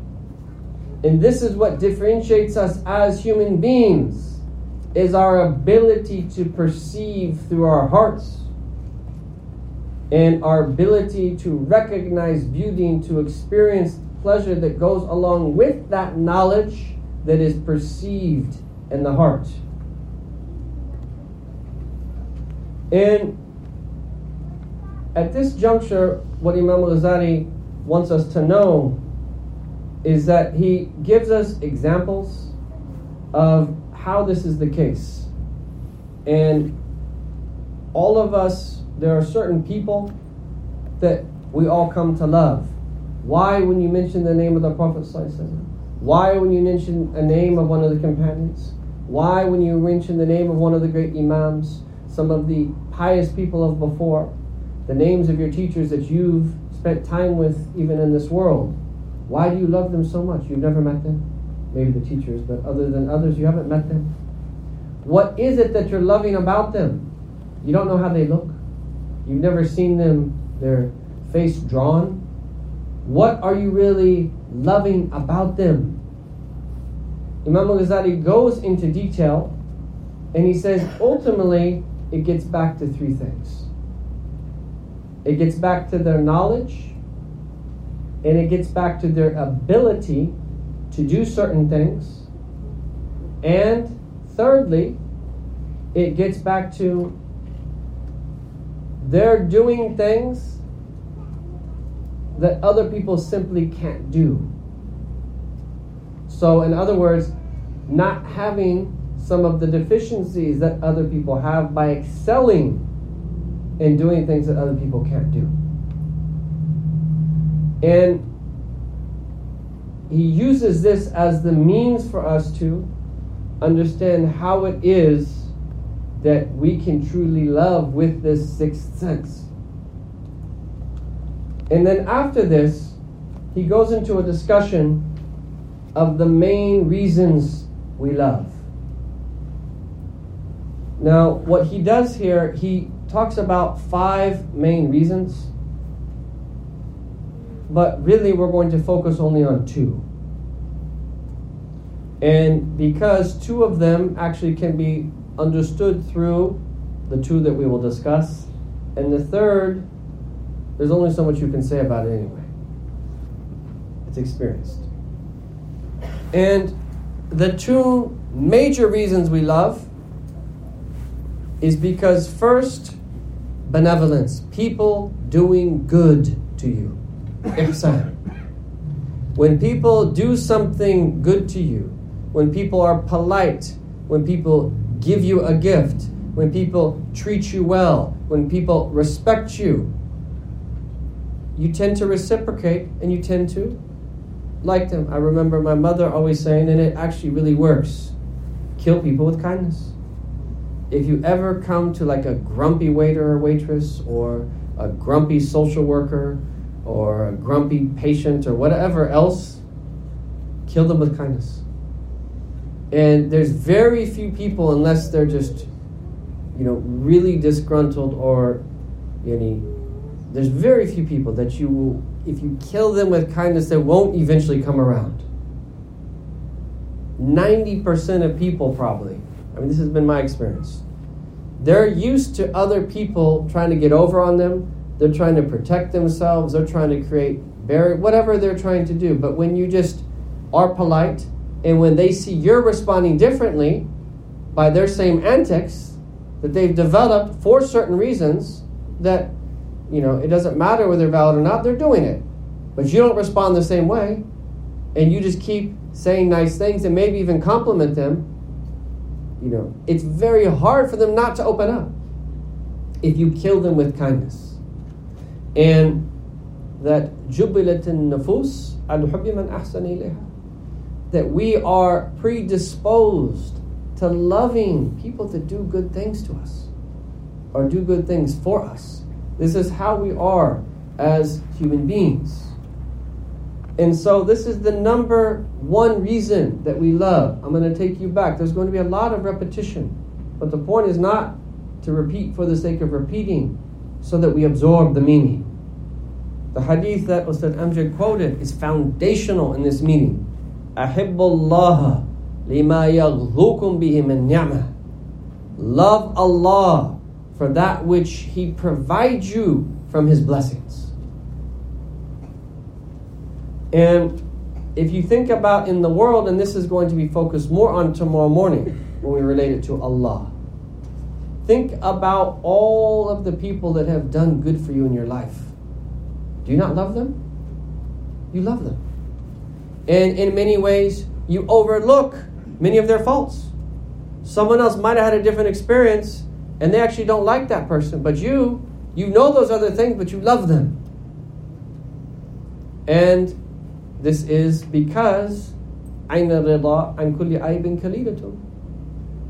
And this is what differentiates us as human beings is our ability to perceive through our hearts and our ability to recognize beauty and to experience pleasure that goes along with that knowledge that is perceived in the heart. And at this juncture, what Imam al-Ghazali wants us to know is that he gives us examples of how this is the case. And all of us, there are certain people that we all come to love. Why, when you mention the name of the Prophet? Why, when you mention a name of one of the companions? Why, when you mention the name of one of the great Imams? some of the pious people of before, the names of your teachers that you've spent time with even in this world. Why do you love them so much? You've never met them? Maybe the teachers, but other than others, you haven't met them. What is it that you're loving about them? You don't know how they look. You've never seen them, their face drawn. What are you really loving about them? Imam al Ghazali goes into detail and he says ultimately it gets back to three things it gets back to their knowledge, and it gets back to their ability to do certain things, and thirdly, it gets back to they're doing things that other people simply can't do. So, in other words, not having some of the deficiencies that other people have by excelling in doing things that other people can't do. And he uses this as the means for us to understand how it is that we can truly love with this sixth sense. And then after this, he goes into a discussion of the main reasons we love. Now, what he does here, he talks about five main reasons, but really we're going to focus only on two. And because two of them actually can be understood through the two that we will discuss, and the third, there's only so much you can say about it anyway. It's experienced. And the two major reasons we love is because first, benevolence, people doing good to you. Ihsan. When people do something good to you, when people are polite, when people give you a gift, when people treat you well, when people respect you, you tend to reciprocate and you tend to like them. I remember my mother always saying, and it actually really works kill people with kindness. If you ever come to like a grumpy waiter or waitress, or a grumpy social worker, or a grumpy patient, or whatever else, kill them with kindness. And there's very few people, unless they're just, you know, really disgruntled or, know, there's very few people that you will, if you kill them with kindness, they won't eventually come around. 90% of people, probably, I mean, this has been my experience, they're used to other people trying to get over on them. They're trying to protect themselves. They're trying to create barrier, whatever they're trying to do. But when you just are polite, and when they see you're responding differently by their same antics that they've developed for certain reasons, that you know it doesn't matter whether they're valid or not, they're doing it. But you don't respond the same way, and you just keep saying nice things and maybe even compliment them. You know, it's very hard for them not to open up if you kill them with kindness. And that jubilat nafus al man that we are predisposed to loving people that do good things to us or do good things for us. This is how we are as human beings. And so, this is the number one reason that we love. I'm going to take you back. There's going to be a lot of repetition, but the point is not to repeat for the sake of repeating so that we absorb the meaning. The hadith that Ustad Amjad quoted is foundational in this meaning. Ahibbullah bihi min. Love Allah for that which He provides you from His blessings. And if you think about in the world, and this is going to be focused more on tomorrow morning when we relate it to Allah, think about all of the people that have done good for you in your life. Do you not love them? You love them. And in many ways, you overlook many of their faults. Someone else might have had a different experience and they actually don't like that person, but you, you know those other things, but you love them. And this is because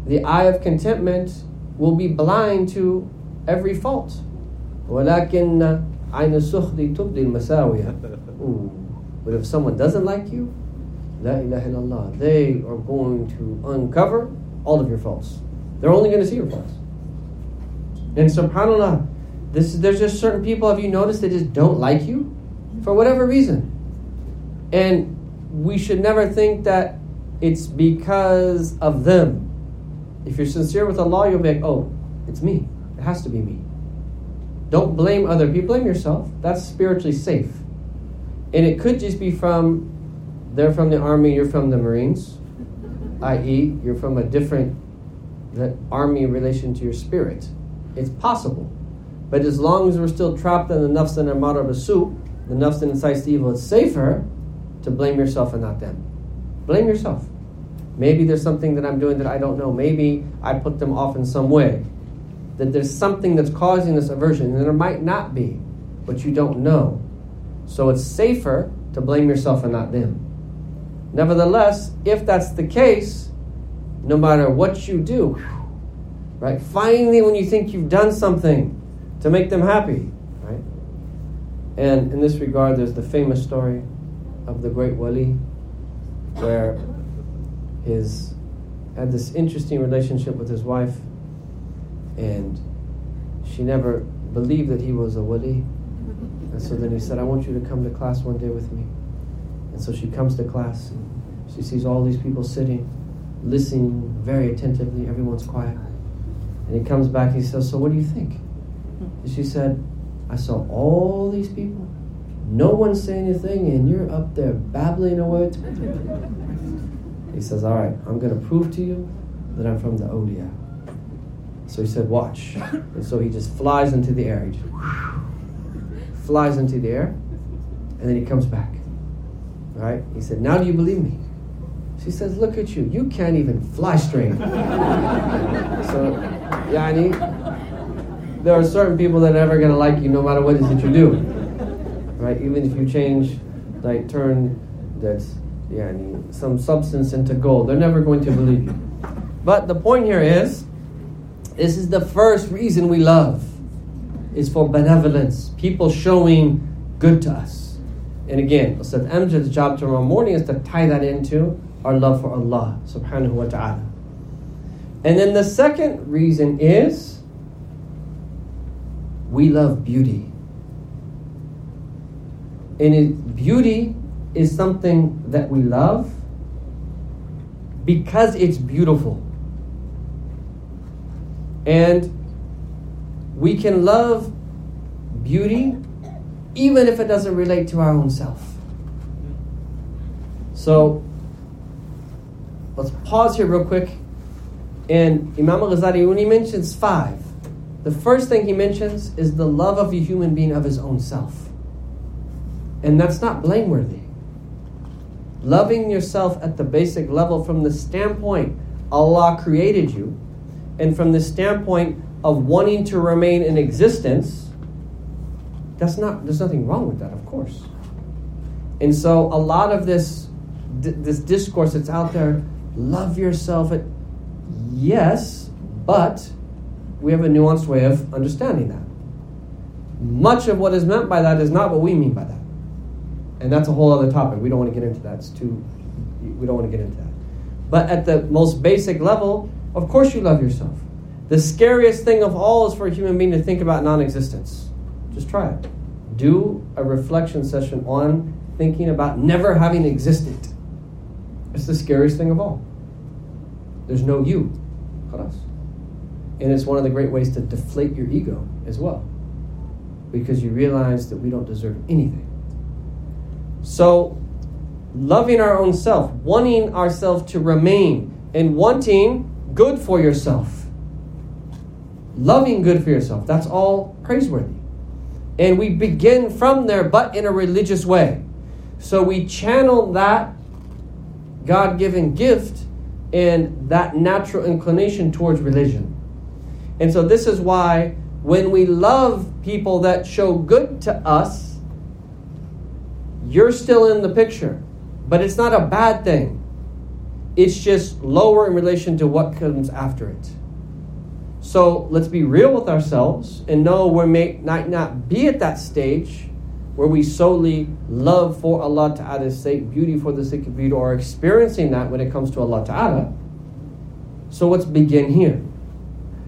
the eye of contentment will be blind to every fault. ولكن [laughs] عين السخط تبدي المساوية. But if someone doesn't like you, La ilaha illallah, they are going to uncover all of your faults. They're only going to see your faults. And subhanAllah, this, there's just certain people, have you noticed, that just don't like you for whatever reason. And we should never think that it's because of them. If you're sincere with Allah, you'll be like, oh, it's me. It has to be me. Don't blame other people, blame yourself. That's spiritually safe. And it could just be from they're from the army, you're from the Marines, i.e., you're from a different army relation to your spirit. It's possible. But as long as we're still trapped in the nafs and amara basu, the nafs that incites the evil, it's safer to blame yourself and not them. Blame yourself. Maybe there's something that I'm doing that I don't know. Maybe I put them off in some way. That there's something that's causing this aversion, and there might not be, but you don't know. So it's safer to blame yourself and not them. Nevertheless, if that's the case, no matter what you do, right? Finally, when you think you've done something to make them happy, right? And in this regard, there's the famous story of the great wali, where his had this interesting relationship with his wife, and she never believed that he was a wali. And so then he said, I want you to come to class one day with me. And so she comes to class and she sees all these people sitting, listening very attentively. Everyone's quiet. And he comes back he says, So what do you think? And she said, I saw all these people. No one say anything, and you're up there babbling away. he says, All right, I'm going to prove to you that I'm from the awliya. So he said, Watch. And so he just flies into the air. He just flies into the air, and then he comes back. All right? He said, Now do you believe me? She says, Look at you. You can't even fly straight. [laughs] so, Yani, there are certain people that are never going to like you no matter what it is that you do. Right? Even if you change, like, turn that, yani, some substance into gold, they're never going to believe you. But the point here is, this is the first reason we love, is for benevolence, people showing good to us. And again, Ustad Amjad's job tomorrow morning is to tie that into our love for Allah subhanahu wa ta'ala. And then the second reason is we love beauty. And it, beauty is something that we love because it's beautiful. And we can love beauty even if it doesn't relate to our own self. So let's pause here real quick. And Imam al Ghazali, when he mentions five, the first thing he mentions is the love of a human being of his own self. And that's not blameworthy. Loving yourself at the basic level from the standpoint Allah created you and from the standpoint of wanting to remain in existence, that's not there's nothing wrong with that, of course. And so a lot of this this discourse that's out there, love yourself at yes, but we have a nuanced way of understanding that. Much of what is meant by that is not what we mean by that. And that's a whole other topic. We don't want to get into that. It's too we don't want to get into that. But at the most basic level, of course, you love yourself. The scariest thing of all is for a human being to think about non existence. Just try it. Do a reflection session on thinking about never having existed. It's the scariest thing of all. There's no you. And it's one of the great ways to deflate your ego as well. Because you realize that we don't deserve anything. So, loving our own self, wanting ourselves to remain, and wanting good for yourself. Loving good for yourself. That's all praiseworthy. And we begin from there, but in a religious way. So we channel that God given gift and that natural inclination towards religion. And so this is why when we love people that show good to us, you're still in the picture. But it's not a bad thing. It's just lower in relation to what comes after it. So let's be real with ourselves and know we may not, not be at that stage where we solely love for Allah Ta'ala's sake, beauty for the sake of beauty, or experiencing that when it comes to Allah Ta'ala. So let's begin here.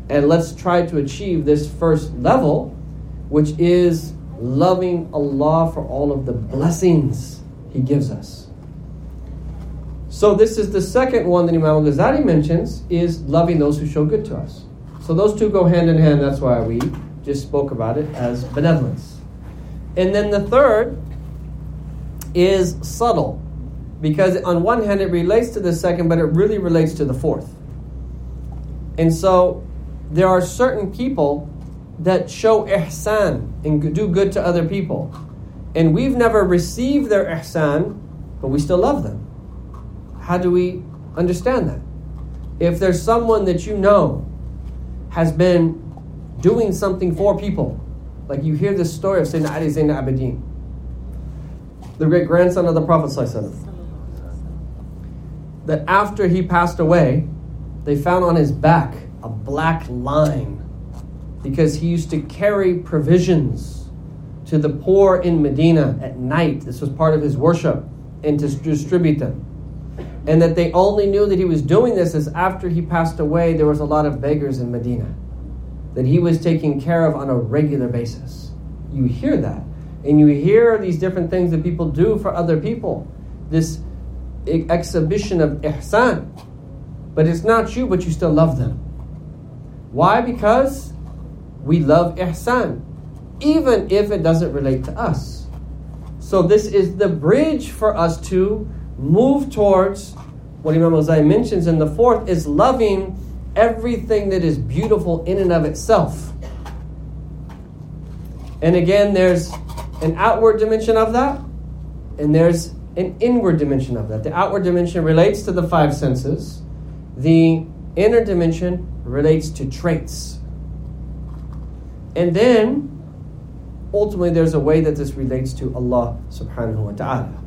And let's try to achieve this first level, which is loving Allah for all of the blessings He gives us. So this is the second one that Imam Ghazali mentions is loving those who show good to us. So those two go hand in hand. That's why we just spoke about it as benevolence. And then the third is subtle, because on one hand it relates to the second, but it really relates to the fourth. And so there are certain people that show ihsan and do good to other people. And we've never received their ihsan, but we still love them. How do we understand that? If there's someone that you know has been doing something for people, like you hear this story of Sayyidina Ali Zain Abidin, the great grandson of the Prophet, that after he passed away, they found on his back a black line because he used to carry provisions to the poor in Medina at night. This was part of his worship and to distribute them and that they only knew that he was doing this is after he passed away, there was a lot of beggars in Medina. that he was taken care of on a regular basis. You hear that. And you hear these different things that people do for other people. This exhibition of ihsan. But it's not you, but you still love them. Why? Because we love ihsan, even if it doesn't relate to us. So this is the bridge for us to move towards what Imam Ghazali mentions in the fourth is loving everything that is beautiful in and of itself. And again, there's an outward dimension of that, and there's an inward dimension of that. The outward dimension relates to the five senses, the inner dimension relates to traits. And then, ultimately, there's a way that this relates to Allah subhanahu wa ta'ala.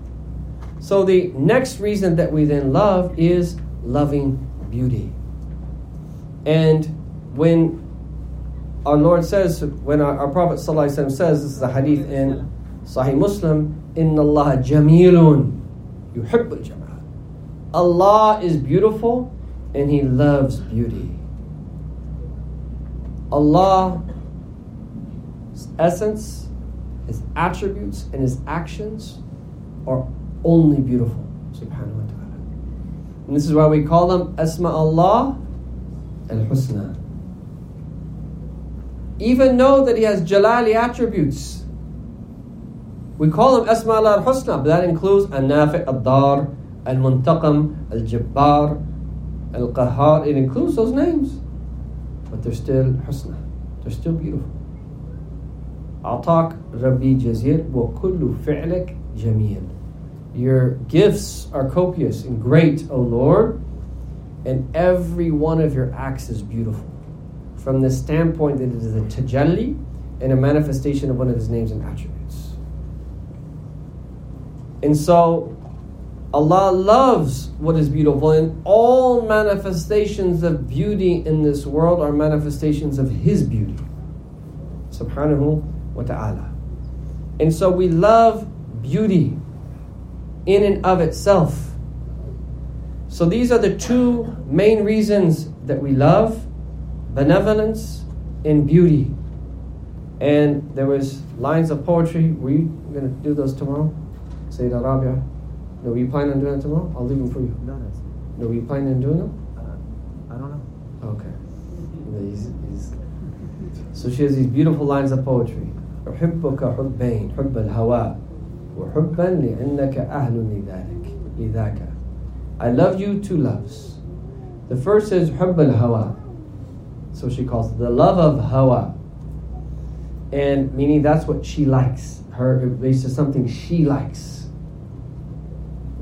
So, the next reason that we then love is loving beauty. And when our Lord says, when our, our Prophet ﷺ says, this is a hadith in Sahih Muslim, Inna Allah jamilun yuhibbul jamal. Allah is beautiful and He loves beauty. Essence, His attributes, and His actions are only beautiful. Subhanahu wa ta'ala. And this is why we call them Asma Allah al Husna. Even know that He has Jalali attributes. We call him Asma Allah al Husna, but that includes Al Nafi, Al Dar, Al Muntaqam, Al Jabbar, Al Qahar. It includes those names, but they're still Husna. They're still beautiful. Atak Rabbi Jazir wa kullu fi'lik jameel. Your gifts are copious and great, O Lord, and every one of your acts is beautiful. From the standpoint that it is a tajalli and a manifestation of one of his names and attributes. And so Allah loves what is beautiful, and all manifestations of beauty in this world are manifestations of His beauty. Subhanahu wa ta'ala. And so we love beauty in and of itself. So these are the two main reasons that we love benevolence and beauty. And there was lines of poetry. Were you going to do those tomorrow? Sayyida Rabia? No, were you planning on doing it tomorrow? I'll leave them for you. No, that's. No, were you planning on doing them? Uh, I don't know. Okay. He's, he's, so she has these beautiful lines of poetry. أحبك حبين حب الهواء وحبا لأنك أهل لذلك لذاك I love you two loves. The first is حب الهواء. So she calls it the love of hawa. And meaning that's what she likes. Her it relates to something she likes.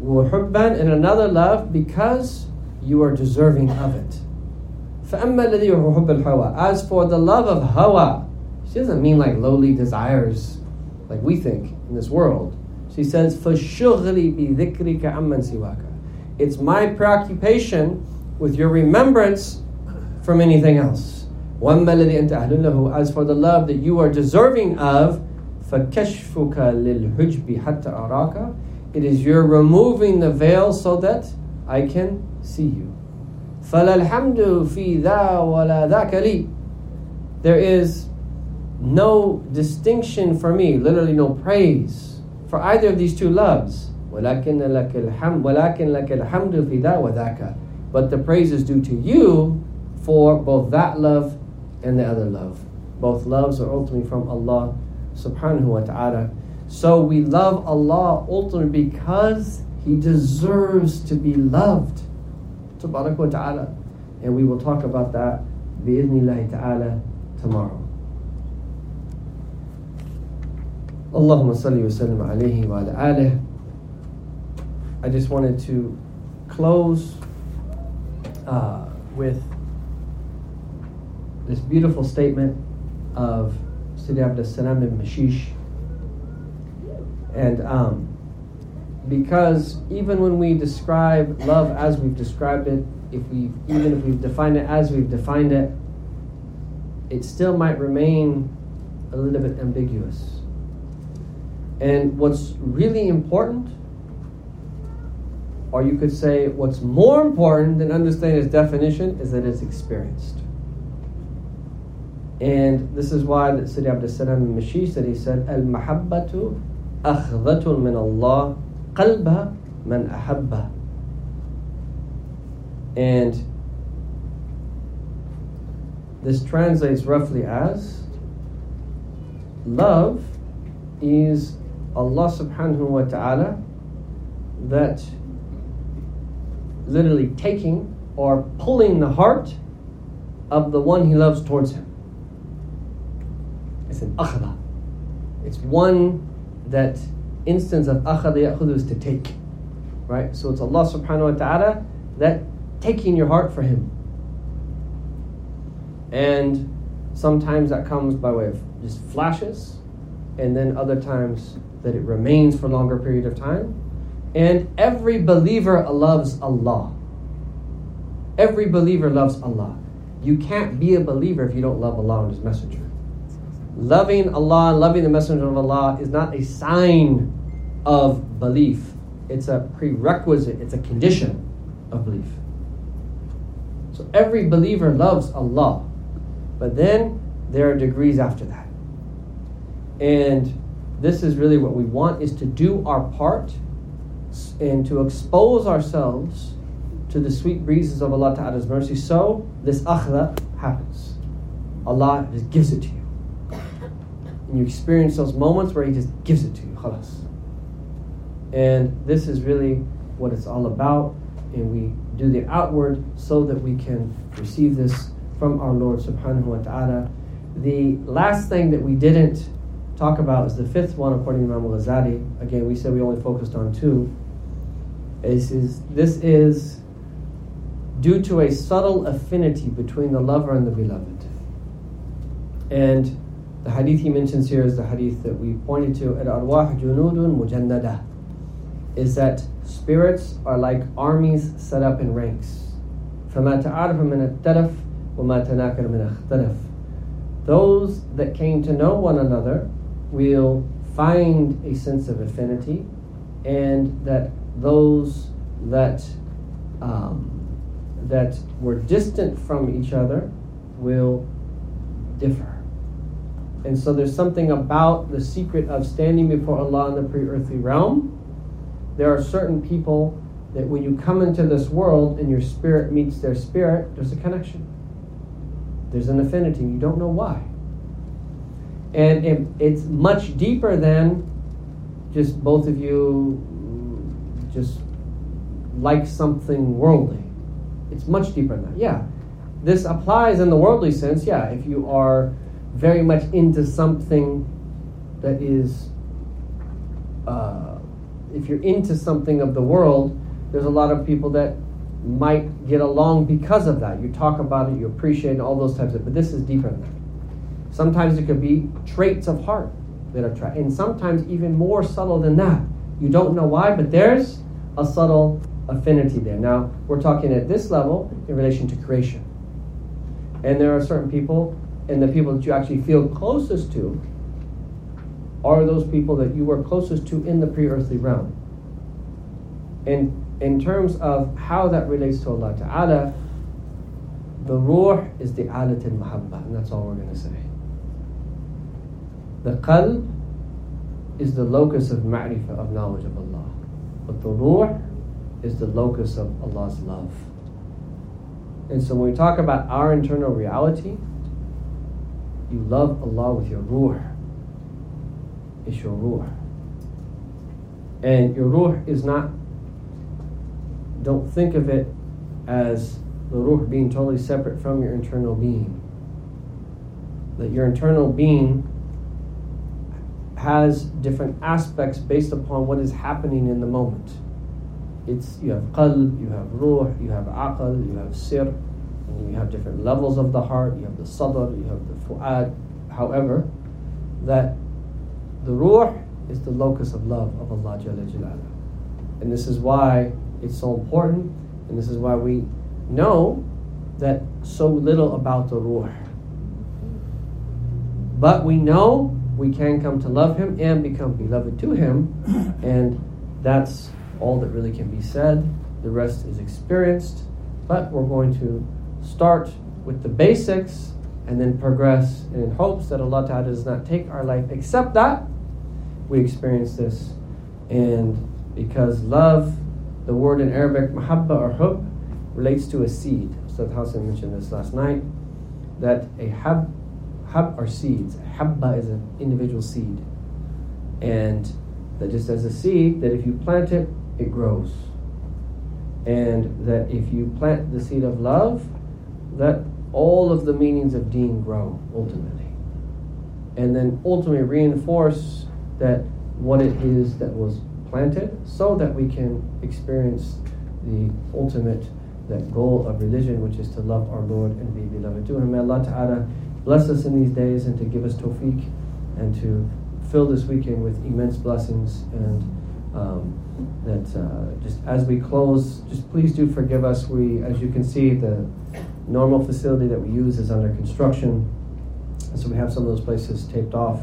وحبا and another love because you are deserving of it. فأما الذي هو حب الهوى. As for the love of hawa, she doesn't mean like lowly desires like we think in this world. She says, It's my preoccupation with your remembrance from anything else. As for the love that you are deserving of, it is your removing the veil so that I can see you. There is no distinction for me, literally no praise for either of these two loves. ولكن لك الحمد ولكن لك الحمد في ذا وذاك. But the praise is due to you for both that love and the other love. Both loves are ultimately from Allah subhanahu wa ta'ala. So we love Allah ultimately because He deserves to be loved. Tabarak wa ta'ala. And we will talk about that bi'idhnillahi ta'ala tomorrow. Allahumma salli wa sallim alayhi wa ala. I just wanted to close uh, with this beautiful statement of Sidi Abdul Salam ibn Mashish. And um, because even when we describe love as we've described it, if we even if we've defined it as we've defined it, it still might remain a little bit ambiguous. And what's really important, or you could say what's more important than understanding its definition, is that it's experienced. And this is why that Sidi Abdul Salam al-Mashi said, he said, Al-mahabbatu akhdatun min Allah qalba man ahabba. And this translates roughly as love is Allah subhanahu wa ta'ala that literally taking or pulling the heart of the one he loves towards him. It's an akhda. It's one that instance of akhada ya'khudhu is to take. Right? So it's Allah subhanahu wa ta'ala that taking your heart for him. And sometimes that comes by way of just flashes, and then other times that it remains for a longer period of time. And every believer loves Allah. Every believer loves Allah. You can't be a believer if you don't love Allah and His Messenger. Loving Allah, and loving the Messenger of Allah is not a sign of belief. It's a prerequisite, it's a condition of belief. So every believer loves Allah. But then there are degrees after that. And this is really what we want is to do our part and to expose ourselves to the sweet breezes of Allah Ta'ala's mercy. So this akhda happens. Allah just gives it to you. And you experience those moments where He just gives it to you. Khalas. And this is really what it's all about. And we do the outward so that we can receive this from our Lord subhanahu wa ta'ala. The last thing that we didn't talk about is the fifth one according to Imam Ghazali. Again, we said we only focused on two. Is, is, this is due to a subtle affinity between the lover and the beloved. And the hadith he mentions here is the hadith that we pointed to at Arwah Junudun Mujannada. Is that spirits are like armies set up in ranks. فَمَا تَعَرَفَ مِنَ التَّلَفِ وَمَا تَنَاكَرَ مِنَ اخْتَلَفِ Those that came to know one another will find a sense of affinity, and that those that um, that were distant from each other will differ. And so there's something about the secret of standing before Allah in the pre earthly realm. There are certain people that when you come into this world and your spirit meets their spirit, there's a connection. There's an affinity. You don't know why. And it, it's much deeper than just both of you just like something worldly. It's much deeper than that. Yeah. This applies in the worldly sense, yeah. If you are very much into something that is, uh, if you're into something of the world, there's a lot of people that might get along because of that. You talk about it, you appreciate it, all those types of. But this is deeper than that. Sometimes it could be traits of heart that are trapped, and sometimes even more subtle than that. You don't know why, but there's a subtle affinity there. Now we're talking at this level in relation to creation, and there are certain people, and the people that you actually feel closest to are those people that you were closest to in the pre-earthly realm. And in terms of how that relates to Allah Ta'ala, the ruh is the alat al mahabba, and that's all we're going to say. The qalb is the locus of ma'rifah, of knowledge of Allah. But the ruh is the locus of Allah's love. And so when we talk about our internal reality, you love Allah with your ruh. It's your ruh. And your ruh is not don't think of it as the ruh being totally separate from your internal being. That your internal being has different aspects based upon what is happening in the moment. It's you have qalb, you have ruh, you have aql, you have sirr, and you have different levels of the heart, you have the sadr, you have the fu'ad. However, that the ruh is the locus of love of Allah Jalla Jalaluhu. And this is why it's so important, and this is why we know that so little about the Ruh. But we know we can come to love Him and become beloved to Him, and that's all that really can be said. The rest is experienced, but we're going to start with the basics and then progress in hopes that Allah Ta'ala does not take our life except that we experience this. And because love, the word in Arabic, mahabba or hub, relates to a seed. Ustad Hassan mentioned this last night, that a hab, hab are seeds. Habba is an individual seed. And that just as a seed, that if you plant it, it grows. And that if you plant the seed of love, that all of the meanings of deen grow ultimately. And then ultimately reinforce that what it is that was planted so that we can experience the ultimate that goal of religion which is to love our Lord and be beloved to him. May Allah Ta'ala bless us in these days and to give us tawfiq and to fill this weekend with immense blessings and um, that uh, just as we close, just please do forgive us. We, as you can see, the normal facility that we use is under construction, so we have some of those places taped off.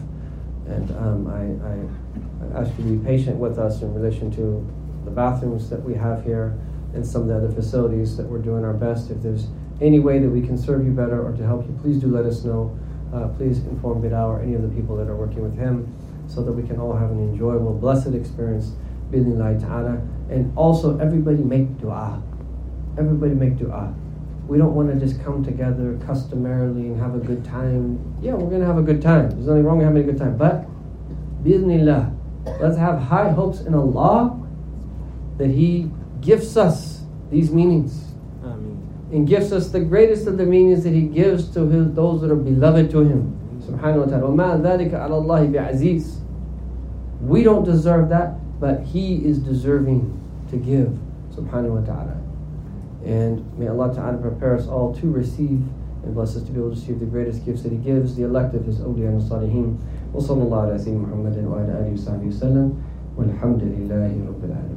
And um, I, I, I ask you to be patient with us in relation to the bathrooms that we have here and some of the other facilities that we're doing our best. If there's any way that we can serve you better or to help you, please do let us know. Uh, please inform Bilal or any of the people that are working with him so that we can all have an enjoyable, blessed experience, bi'idhnillahi ta'ala. And also, everybody make dua. Everybody make dua. We don't want to just come together customarily and have a good time. Yeah, we're going to have a good time. There's nothing wrong with having a good time. But, bi'idhnillah, let's have high hopes in Allah that He gifts us these meanings And gives us the greatest of the meanings that He gives to his, those that are beloved to Him. Subhanahu wa ta'ala. وَمَا ذَلِكَ عَلَى اللَّهِ بِعَزِيزٍ We don't deserve that, but He is deserving to give. Subhanahu wa ta'ala. And may Allah Ta'ala prepare us all to receive and bless us to be able to receive the greatest gifts that He gives, the elect of His awliya and salihin. وصلى الله على سيدنا محمد وعلى آله وصحبه وسلم والحمد لله رب العالمين